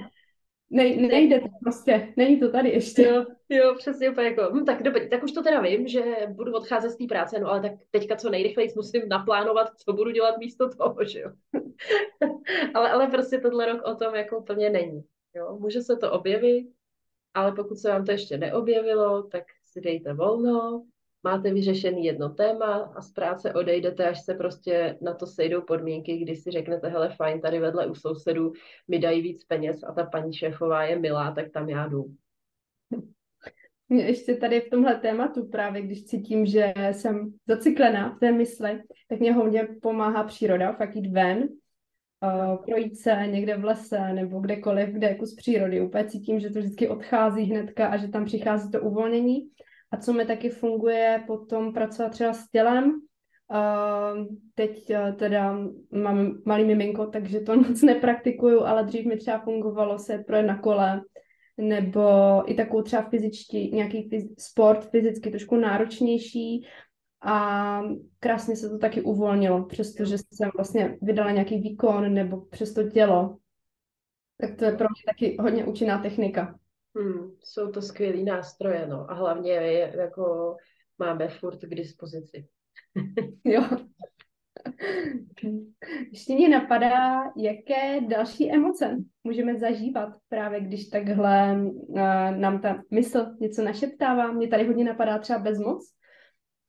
ne, nejde to prostě, není to tady ještě. Jo, jo přesně úplně jako, hm, tak dobrý, tak už to teda vím, že budu odcházet z té práce, no ale tak teďka co nejrychleji musím naplánovat, co budu dělat místo toho, že jo. ale, ale prostě tohle rok o tom jako úplně není. Jo, může se to objevit, ale pokud se vám to ještě neobjevilo, tak si dejte volno, máte vyřešený jedno téma a z práce odejdete, až se prostě na to sejdou podmínky, kdy si řeknete, hele fajn, tady vedle u sousedů mi dají víc peněz a ta paní šéfová je milá, tak tam já jdu. Ještě tady v tomhle tématu právě, když cítím, že jsem zacyklená v té mysli, tak mě hodně pomáhá příroda, fakt jít ven, uh, projít se někde v lese nebo kdekoliv, kde jako z přírody. Úplně cítím, že to vždycky odchází hnedka a že tam přichází to uvolnění a co mi taky funguje potom pracovat třeba s tělem. Teď uh, teda mám malý miminko, takže to moc nepraktikuju, ale dřív mi třeba fungovalo se projet na kole, nebo i takovou třeba fyzičtí, nějaký fyz, sport fyzicky trošku náročnější a krásně se to taky uvolnilo, přestože jsem vlastně vydala nějaký výkon nebo přes to tělo. Tak to je pro mě taky hodně účinná technika. Hmm, jsou to skvělý nástroje, no. A hlavně je, jako máme furt k dispozici. jo. Ještě mě napadá, jaké další emoce můžeme zažívat právě, když takhle uh, nám ta mysl něco našeptává. Mě tady hodně napadá třeba bezmoc.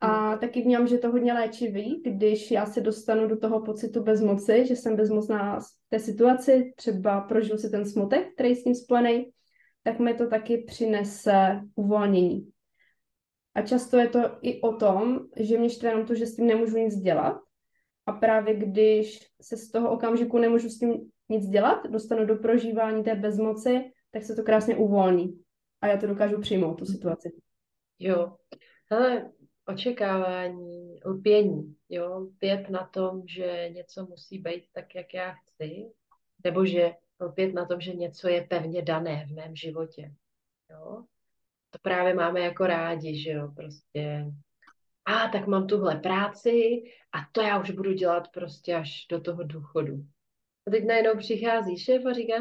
A hmm. taky vnímám, že to hodně léčivý, když já se dostanu do toho pocitu bezmoci, že jsem bezmocná v té situaci, třeba prožil si ten smutek, který s tím spojený, tak mi to taky přinese uvolnění. A často je to i o tom, že mě štve jenom to, že s tím nemůžu nic dělat. A právě když se z toho okamžiku nemůžu s tím nic dělat, dostanu do prožívání té bezmoci, tak se to krásně uvolní. A já to dokážu přijmout, tu situaci. Jo. Ale očekávání, lpění, jo, lpět na tom, že něco musí být tak, jak já chci, nebo že lpět na tom, že něco je pevně dané v mém životě. Jo? To právě máme jako rádi, že jo, prostě. A tak mám tuhle práci a to já už budu dělat prostě až do toho důchodu. A teď najednou přichází šéf a říká,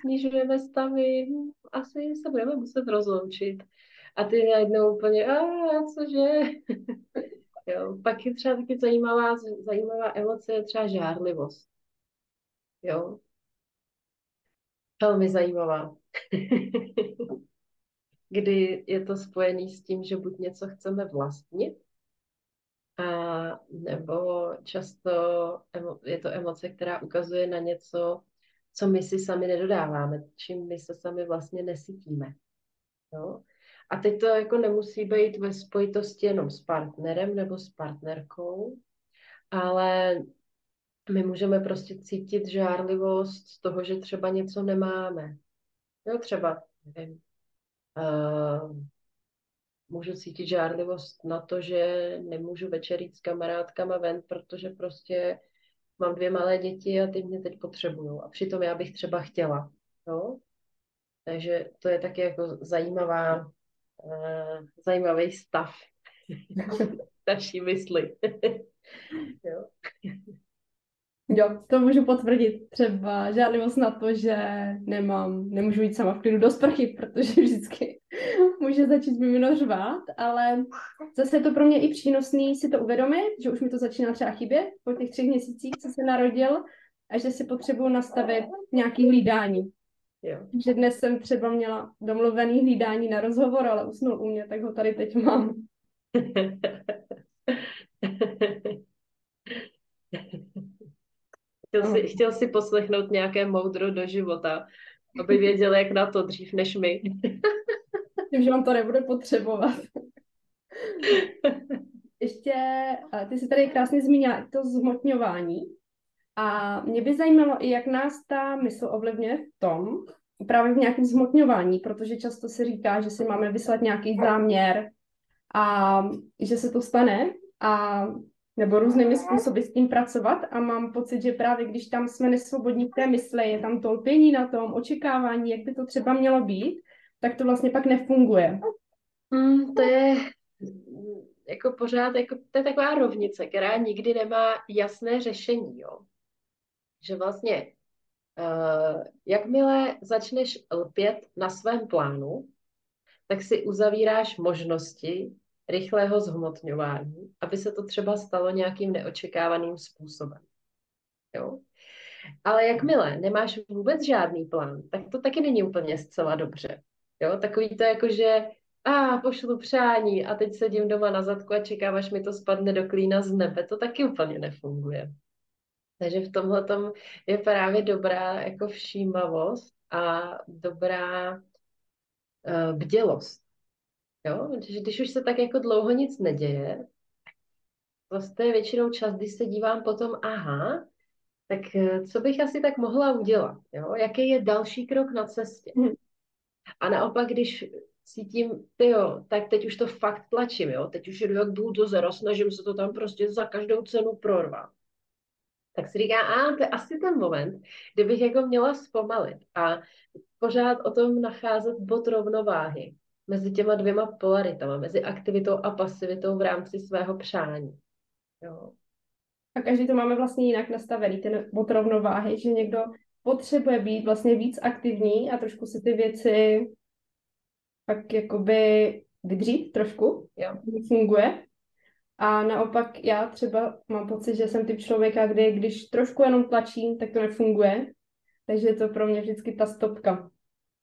snižujeme stavy, asi se budeme muset rozloučit. A ty najednou úplně, a cože? jo, pak je třeba taky zajímavá, zajímavá emoce, je třeba žárlivost. Jo, Velmi zajímavá. Kdy je to spojený s tím, že buď něco chceme vlastnit, a nebo často je to emoce, která ukazuje na něco, co my si sami nedodáváme, čím my se sami vlastně nesytíme. Jo? A teď to jako nemusí být ve spojitosti jenom s partnerem nebo s partnerkou, ale my můžeme prostě cítit žárlivost z toho, že třeba něco nemáme. Jo, třeba, nevím, uh, můžu cítit žárlivost na to, že nemůžu večer jít s kamarádkama ven, protože prostě mám dvě malé děti a ty mě teď potřebují. A přitom já bych třeba chtěla. Jo? Takže to je taky jako zajímavá, uh, zajímavý stav naší mysli. jo. Jo, to můžu potvrdit. Třeba žádlivost na to, že nemám, nemůžu jít sama v klidu do sprchy, protože vždycky může začít mimino řvát, ale zase je to pro mě i přínosný si to uvědomit, že už mi to začíná třeba chybět po těch třech měsících, co se narodil a že si potřebuji nastavit nějaký hlídání. Jo. Že dnes jsem třeba měla domluvený hlídání na rozhovor, ale usnul u mě, tak ho tady teď mám. Chtěl si, chtěl si poslechnout nějaké moudro do života, aby věděl, jak na to dřív než my. Tím, že on to nebude potřebovat. Ještě, ty jsi tady krásně zmínila to zhmotňování. A mě by zajímalo i, jak nás ta mysl ovlivňuje v tom, právě v nějakém zhmotňování, protože často se říká, že si máme vyslat nějaký záměr a že se to stane a nebo různými způsoby s tím pracovat a mám pocit, že právě když tam jsme nesvobodní v té mysli, je tam to lpění na tom, očekávání, jak by to třeba mělo být, tak to vlastně pak nefunguje. Mm, to je jako pořád, jako, to je taková rovnice, která nikdy nemá jasné řešení, jo. Že vlastně, uh, jakmile začneš lpět na svém plánu, tak si uzavíráš možnosti, rychlého zhmotňování, aby se to třeba stalo nějakým neočekávaným způsobem. Jo? Ale jakmile nemáš vůbec žádný plán, tak to taky není úplně zcela dobře. Jo? Takový to jako, že a pošlu přání a teď sedím doma na zadku a čekám, až mi to spadne do klína z nebe. To taky úplně nefunguje. Takže v tomhle je právě dobrá jako všímavost a dobrá uh, bdělost. Jo? Protože když už se tak jako dlouho nic neděje, to je většinou čas, když se dívám potom, aha, tak eh, co bych asi tak mohla udělat? Jo? Jaký je další krok na cestě? Hmm. A naopak, když cítím, jo, tak teď už to fakt tlačím, jo? teď už jdu jak buldozer, snažím se to tam prostě za každou cenu prorvat. Tak si říká, a to je asi ten moment, kdybych jako měla zpomalit a pořád o tom nacházet bod rovnováhy mezi těma dvěma polaritama, mezi aktivitou a pasivitou v rámci svého přání. Jo. A každý to máme vlastně jinak nastavený, ten bod rovnováhy, že někdo potřebuje být vlastně víc aktivní a trošku si ty věci tak jakoby vydřít trošku, jo. funguje. A naopak já třeba mám pocit, že jsem typ člověka, kdy když trošku jenom tlačím, tak to nefunguje. Takže je to pro mě vždycky ta stopka.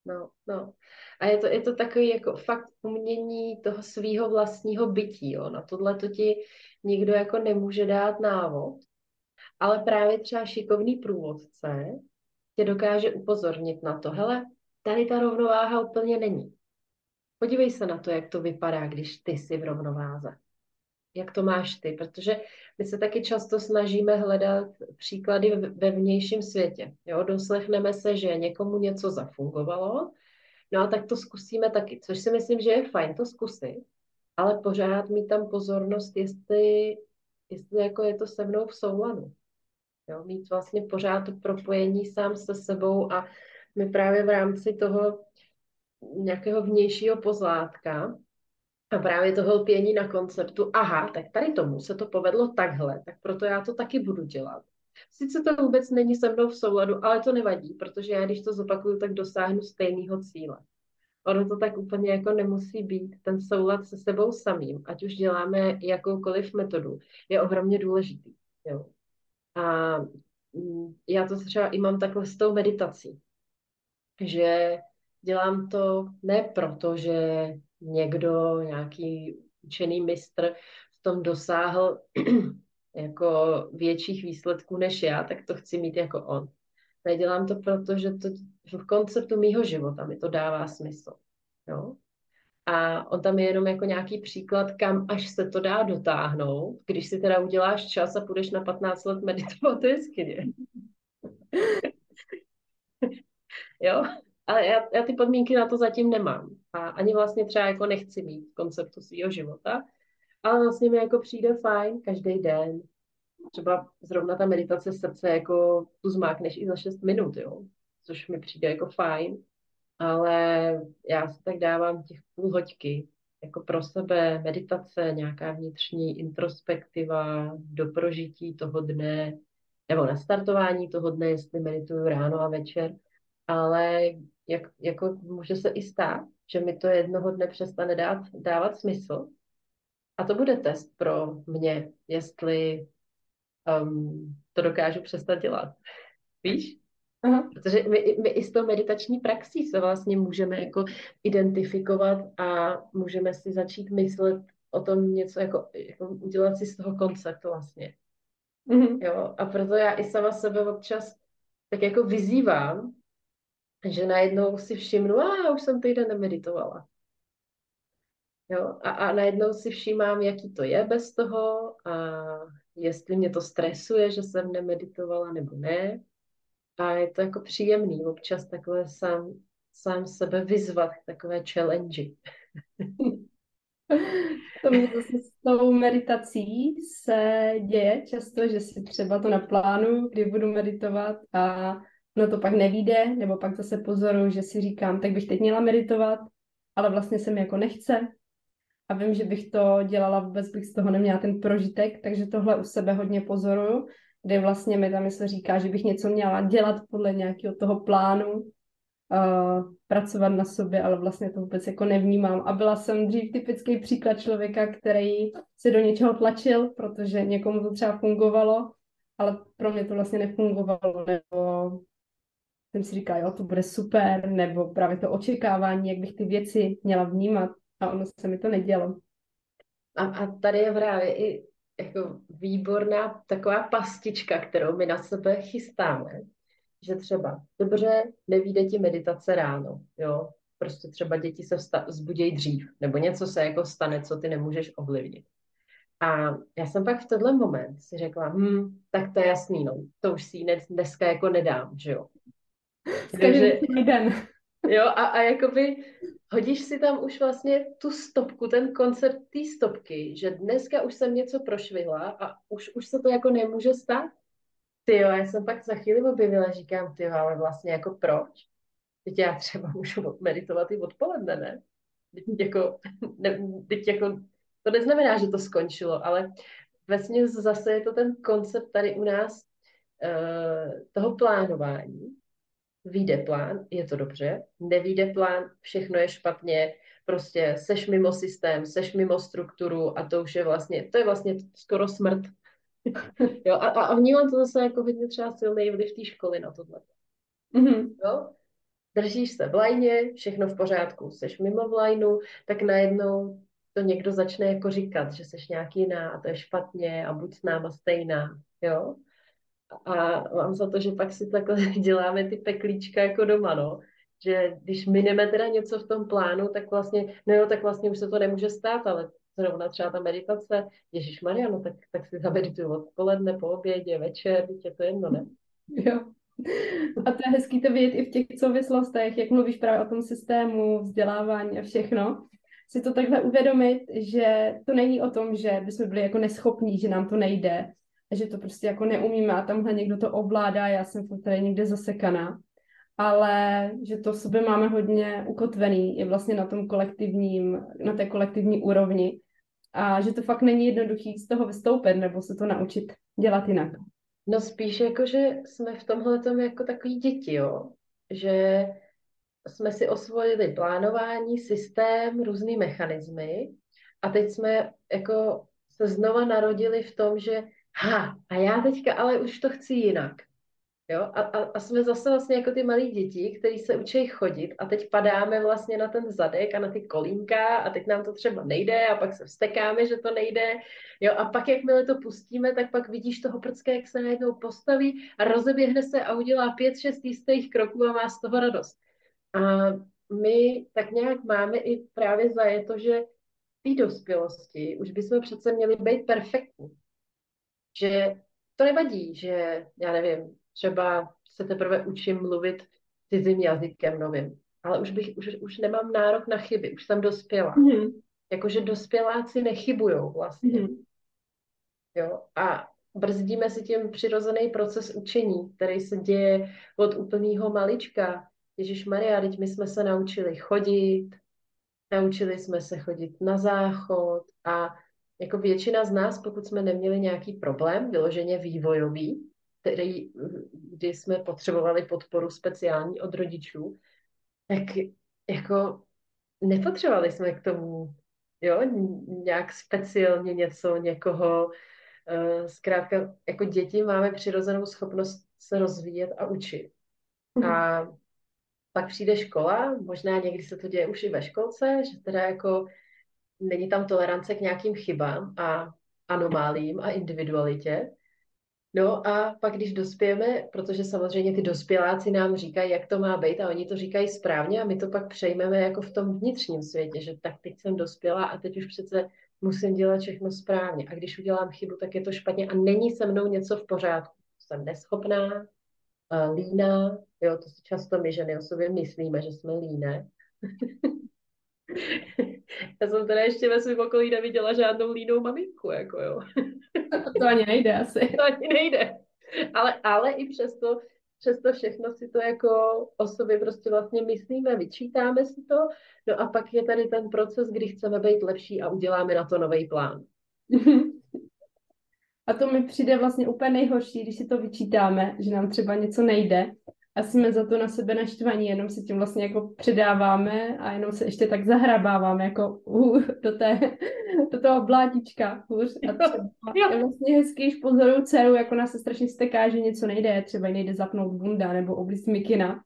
No, no. A je to, je to takový jako fakt umění toho svého vlastního bytí. Jo. Na tohle to ti nikdo jako nemůže dát návod. Ale právě třeba šikovný průvodce tě dokáže upozornit na to, hele, tady ta rovnováha úplně není. Podívej se na to, jak to vypadá, když ty jsi v rovnováze. Jak to máš ty? Protože my se taky často snažíme hledat příklady ve vnějším světě. Jo? Doslechneme se, že někomu něco zafungovalo No a tak to zkusíme taky, což si myslím, že je fajn to zkusit, ale pořád mít tam pozornost, jestli, jestli jako je to se mnou v souladu. Jo, mít vlastně pořád to propojení sám se sebou a my právě v rámci toho nějakého vnějšího pozlátka a právě toho lpění na konceptu, aha, tak tady tomu se to povedlo takhle, tak proto já to taky budu dělat. Sice to vůbec není se mnou v souladu, ale to nevadí, protože já když to zopakuju, tak dosáhnu stejného cíle. Ono to tak úplně jako nemusí být. Ten soulad se sebou samým, ať už děláme jakoukoliv metodu, je ohromně důležitý. Jo. A mm, já to třeba i mám takhle s tou meditací, že dělám to ne proto, že někdo, nějaký učený mistr v tom dosáhl jako větších výsledků než já, tak to chci mít jako on. Nedělám to proto, že to v konceptu mýho života mi to dává smysl. Jo? A on tam je jenom jako nějaký příklad, kam až se to dá dotáhnout, když si teda uděláš čas a půjdeš na 15 let meditovat, to je skvělé. jo, ale já, já ty podmínky na to zatím nemám. A ani vlastně třeba jako nechci mít v konceptu svého života. Ale vlastně mi jako přijde fajn každý den. Třeba zrovna ta meditace srdce jako tu zmákneš i za 6 minut, jo. Což mi přijde jako fajn. Ale já si tak dávám těch půl hoďky jako pro sebe meditace, nějaká vnitřní introspektiva do prožití toho dne, nebo na startování toho dne, jestli medituju ráno a večer, ale jak, jako může se i stát, že mi to jednoho dne přestane dát, dávat smysl. A to bude test pro mě, jestli um, to dokážu přestat dělat. Víš? Aha. Protože my, my i s tou meditační praxí se vlastně můžeme jako identifikovat a můžeme si začít myslet o tom něco, jako, jako udělat si z toho koncept vlastně. Mm-hmm. Jo? A proto já i sama sebe občas tak jako vyzývám, že najednou si všimnu, a už jsem týden nemeditovala. Jo? A, a najednou si všímám, jaký to je bez toho a jestli mě to stresuje, že jsem nemeditovala nebo ne. A je to jako příjemný občas takhle sám, sám sebe vyzvat k takové challenge. To mě zase s tou meditací se děje často, že si třeba to naplánu, kdy budu meditovat a no to pak nevíde, nebo pak zase pozoru, že si říkám, tak bych teď měla meditovat, ale vlastně se mi jako nechce. A vím, že bych to dělala, vůbec bych z toho neměla ten prožitek, takže tohle u sebe hodně pozoruju, kde vlastně mi ta mysl říká, že bych něco měla dělat podle nějakého toho plánu, uh, pracovat na sobě, ale vlastně to vůbec jako nevnímám. A byla jsem dřív typický příklad člověka, který se do něčeho tlačil, protože někomu to třeba fungovalo, ale pro mě to vlastně nefungovalo, nebo jsem si říkala, jo, to bude super, nebo právě to očekávání, jak bych ty věci měla vnímat a ono se mi to nedělo. A, a tady je právě i jako výborná taková pastička, kterou my na sebe chystáme, že třeba, dobře, nevíde ti meditace ráno, jo, prostě třeba děti se vsta- zbudějí dřív, nebo něco se jako stane, co ty nemůžeš ovlivnit. A já jsem pak v tenhle moment si řekla, hm, tak to je jasný, no, to už si dneska jako nedám, že jo. Takže, den. Jo, a, a jakoby hodíš si tam už vlastně tu stopku, ten koncept té stopky, že dneska už jsem něco prošvihla a už, už se to jako nemůže stát. Ty jo, já jsem pak za chvíli objevila, říkám, ty jo, ale vlastně jako proč? Teď já třeba můžu meditovat i odpoledne, ne? Teď jako, ne, teď jako, to neznamená, že to skončilo, ale vlastně zase je to ten koncept tady u nás uh, toho plánování, vyjde plán, je to dobře, nevíde plán, všechno je špatně, prostě seš mimo systém, seš mimo strukturu a to už je vlastně, to je vlastně skoro smrt. jo, a, a vnímám to zase jako hodně třeba silný vliv té školy na tohle. Mm-hmm. Jo? Držíš se v lajně, všechno v pořádku, seš mimo v lajnu, tak najednou to někdo začne jako říkat, že seš nějak jiná a to je špatně a buď s náma stejná, jo. A mám za to, že pak si takhle děláme ty peklíčka jako doma, no. Že když mineme teda něco v tom plánu, tak vlastně, no jo, tak vlastně už se to nemůže stát, ale zrovna třeba ta meditace, Ježíš Maria, no tak, tak si zamedituju odpoledne, po obědě, večer, je to jedno, ne? Jo. A to je hezký to vidět i v těch souvislostech, jak mluvíš právě o tom systému, vzdělávání a všechno. Si to takhle uvědomit, že to není o tom, že bychom byli jako neschopní, že nám to nejde, že to prostě jako neumíme a tamhle někdo to ovládá, já jsem tady někde zasekaná, ale že to v sobě máme hodně ukotvený i vlastně na tom kolektivním, na té kolektivní úrovni. A že to fakt není jednoduchý z toho vystoupit nebo se to naučit dělat jinak. No spíš jako, že jsme v tomhle jako takový děti, jo, že jsme si osvojili plánování, systém, různý mechanismy. A teď jsme jako se znova narodili v tom, že ha, a já teďka ale už to chci jinak. Jo? A, a, a jsme zase vlastně jako ty malí děti, kteří se učí chodit a teď padáme vlastně na ten zadek a na ty kolínka a teď nám to třeba nejde a pak se vstekáme, že to nejde. Jo? A pak, jakmile to pustíme, tak pak vidíš toho prcka, jak se najednou postaví a rozeběhne se a udělá pět, šest jistých kroků a má z toho radost. A my tak nějak máme i právě za to, že v té dospělosti už bychom přece měli být perfektní. Že to nevadí, že já nevím, třeba se teprve učím mluvit cizím jazykem novým, ale už, bych, už, už nemám nárok na chyby, už jsem dospělá. Mm-hmm. Jakože dospěláci nechybujou vlastně. Mm-hmm. Jo? A brzdíme si tím přirozený proces učení, který se děje od úplného malička. Ježíš Maria, teď my jsme se naučili chodit, naučili jsme se chodit na záchod a jako většina z nás, pokud jsme neměli nějaký problém, vyloženě vývojový, který, kdy jsme potřebovali podporu speciální od rodičů, tak jako nepotřebovali jsme k tomu jo, nějak speciálně něco, někoho, eh, zkrátka, jako děti máme přirozenou schopnost se rozvíjet a učit. A pak přijde škola, možná někdy se to děje už i ve školce, že teda jako není tam tolerance k nějakým chybám a anomálím a individualitě. No a pak, když dospějeme, protože samozřejmě ty dospěláci nám říkají, jak to má být a oni to říkají správně a my to pak přejmeme jako v tom vnitřním světě, že tak teď jsem dospělá a teď už přece musím dělat všechno správně. A když udělám chybu, tak je to špatně a není se mnou něco v pořádku. Jsem neschopná, líná, jo, to si často my ženy o sobě myslíme, že jsme líné. Já jsem teda ještě ve svém okolí neviděla žádnou línou maminku, jako jo. to ani nejde asi. To ani nejde. Ale, ale i přesto, přesto všechno si to jako o sobě prostě vlastně myslíme, vyčítáme si to, no a pak je tady ten proces, kdy chceme být lepší a uděláme na to nový plán. A to mi přijde vlastně úplně nejhorší, když si to vyčítáme, že nám třeba něco nejde a jsme za to na sebe naštvaní, jenom si tím vlastně jako předáváme a jenom se ještě tak zahrabáváme jako uh, do, té, do toho blátička hůř. A třeba je vlastně hezký, když pozoruju dceru, jako nás se strašně steká, že něco nejde, třeba nejde zapnout bunda nebo oblíz mikina.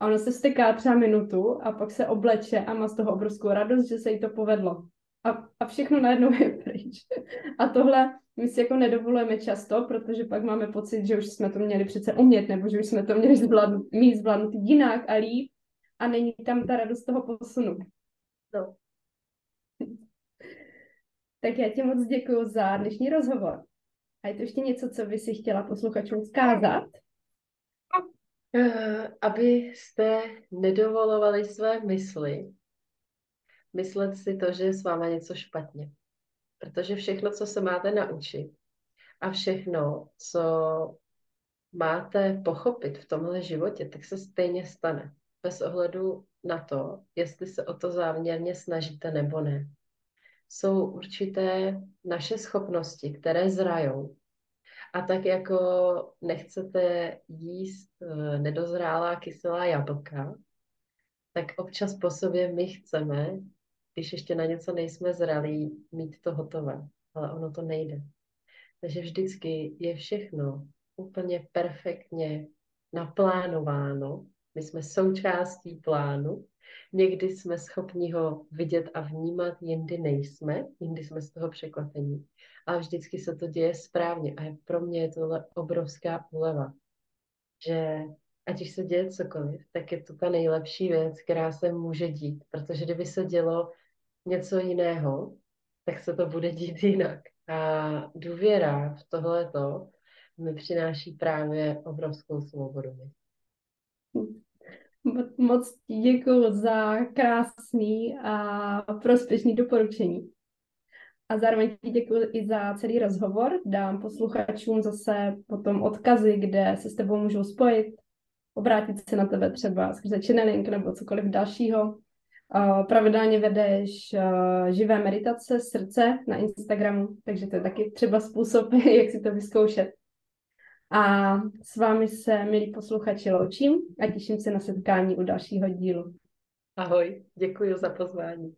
A ona se steká třeba minutu a pak se obleče a má z toho obrovskou radost, že se jí to povedlo. A, a všechno najednou je pryč. A tohle my si jako nedovolujeme často, protože pak máme pocit, že už jsme to měli přece umět, nebo že už jsme to měli zvládnout, mít zvládnout jinak a líp a není tam ta radost toho posunu. No. tak já ti moc děkuji za dnešní rozhovor. A je to ještě něco, co by si chtěla posluchačům zkázat? Uh, abyste nedovolovali své mysli, myslet si to, že je s váma něco špatně. Protože všechno, co se máte naučit a všechno, co máte pochopit v tomhle životě, tak se stejně stane. Bez ohledu na to, jestli se o to záměrně snažíte nebo ne. Jsou určité naše schopnosti, které zrajou. A tak jako nechcete jíst eh, nedozrálá kyselá jablka, tak občas po sobě my chceme když ještě na něco nejsme zralí, mít to hotové. Ale ono to nejde. Takže vždycky je všechno úplně perfektně naplánováno. My jsme součástí plánu. Někdy jsme schopni ho vidět a vnímat, jindy nejsme, jindy jsme z toho překvapení. Ale vždycky se to děje správně. A pro mě je tohle obrovská úleva. Že ať už se děje cokoliv, tak je to ta nejlepší věc, která se může dít. Protože kdyby se dělo něco jiného, tak se to bude dít jinak. A důvěra v tohleto mi přináší právě obrovskou svobodu. Moc děkuji za krásný a prospěšný doporučení. A zároveň ti děkuji i za celý rozhovor. Dám posluchačům zase potom odkazy, kde se s tebou můžou spojit, obrátit se na tebe třeba skrze channeling nebo cokoliv dalšího. Pravidelně vedeš živé meditace srdce na Instagramu, takže to je taky třeba způsob, jak si to vyzkoušet. A s vámi se, milí posluchači, loučím a těším se na setkání u dalšího dílu. Ahoj, děkuji za pozvání.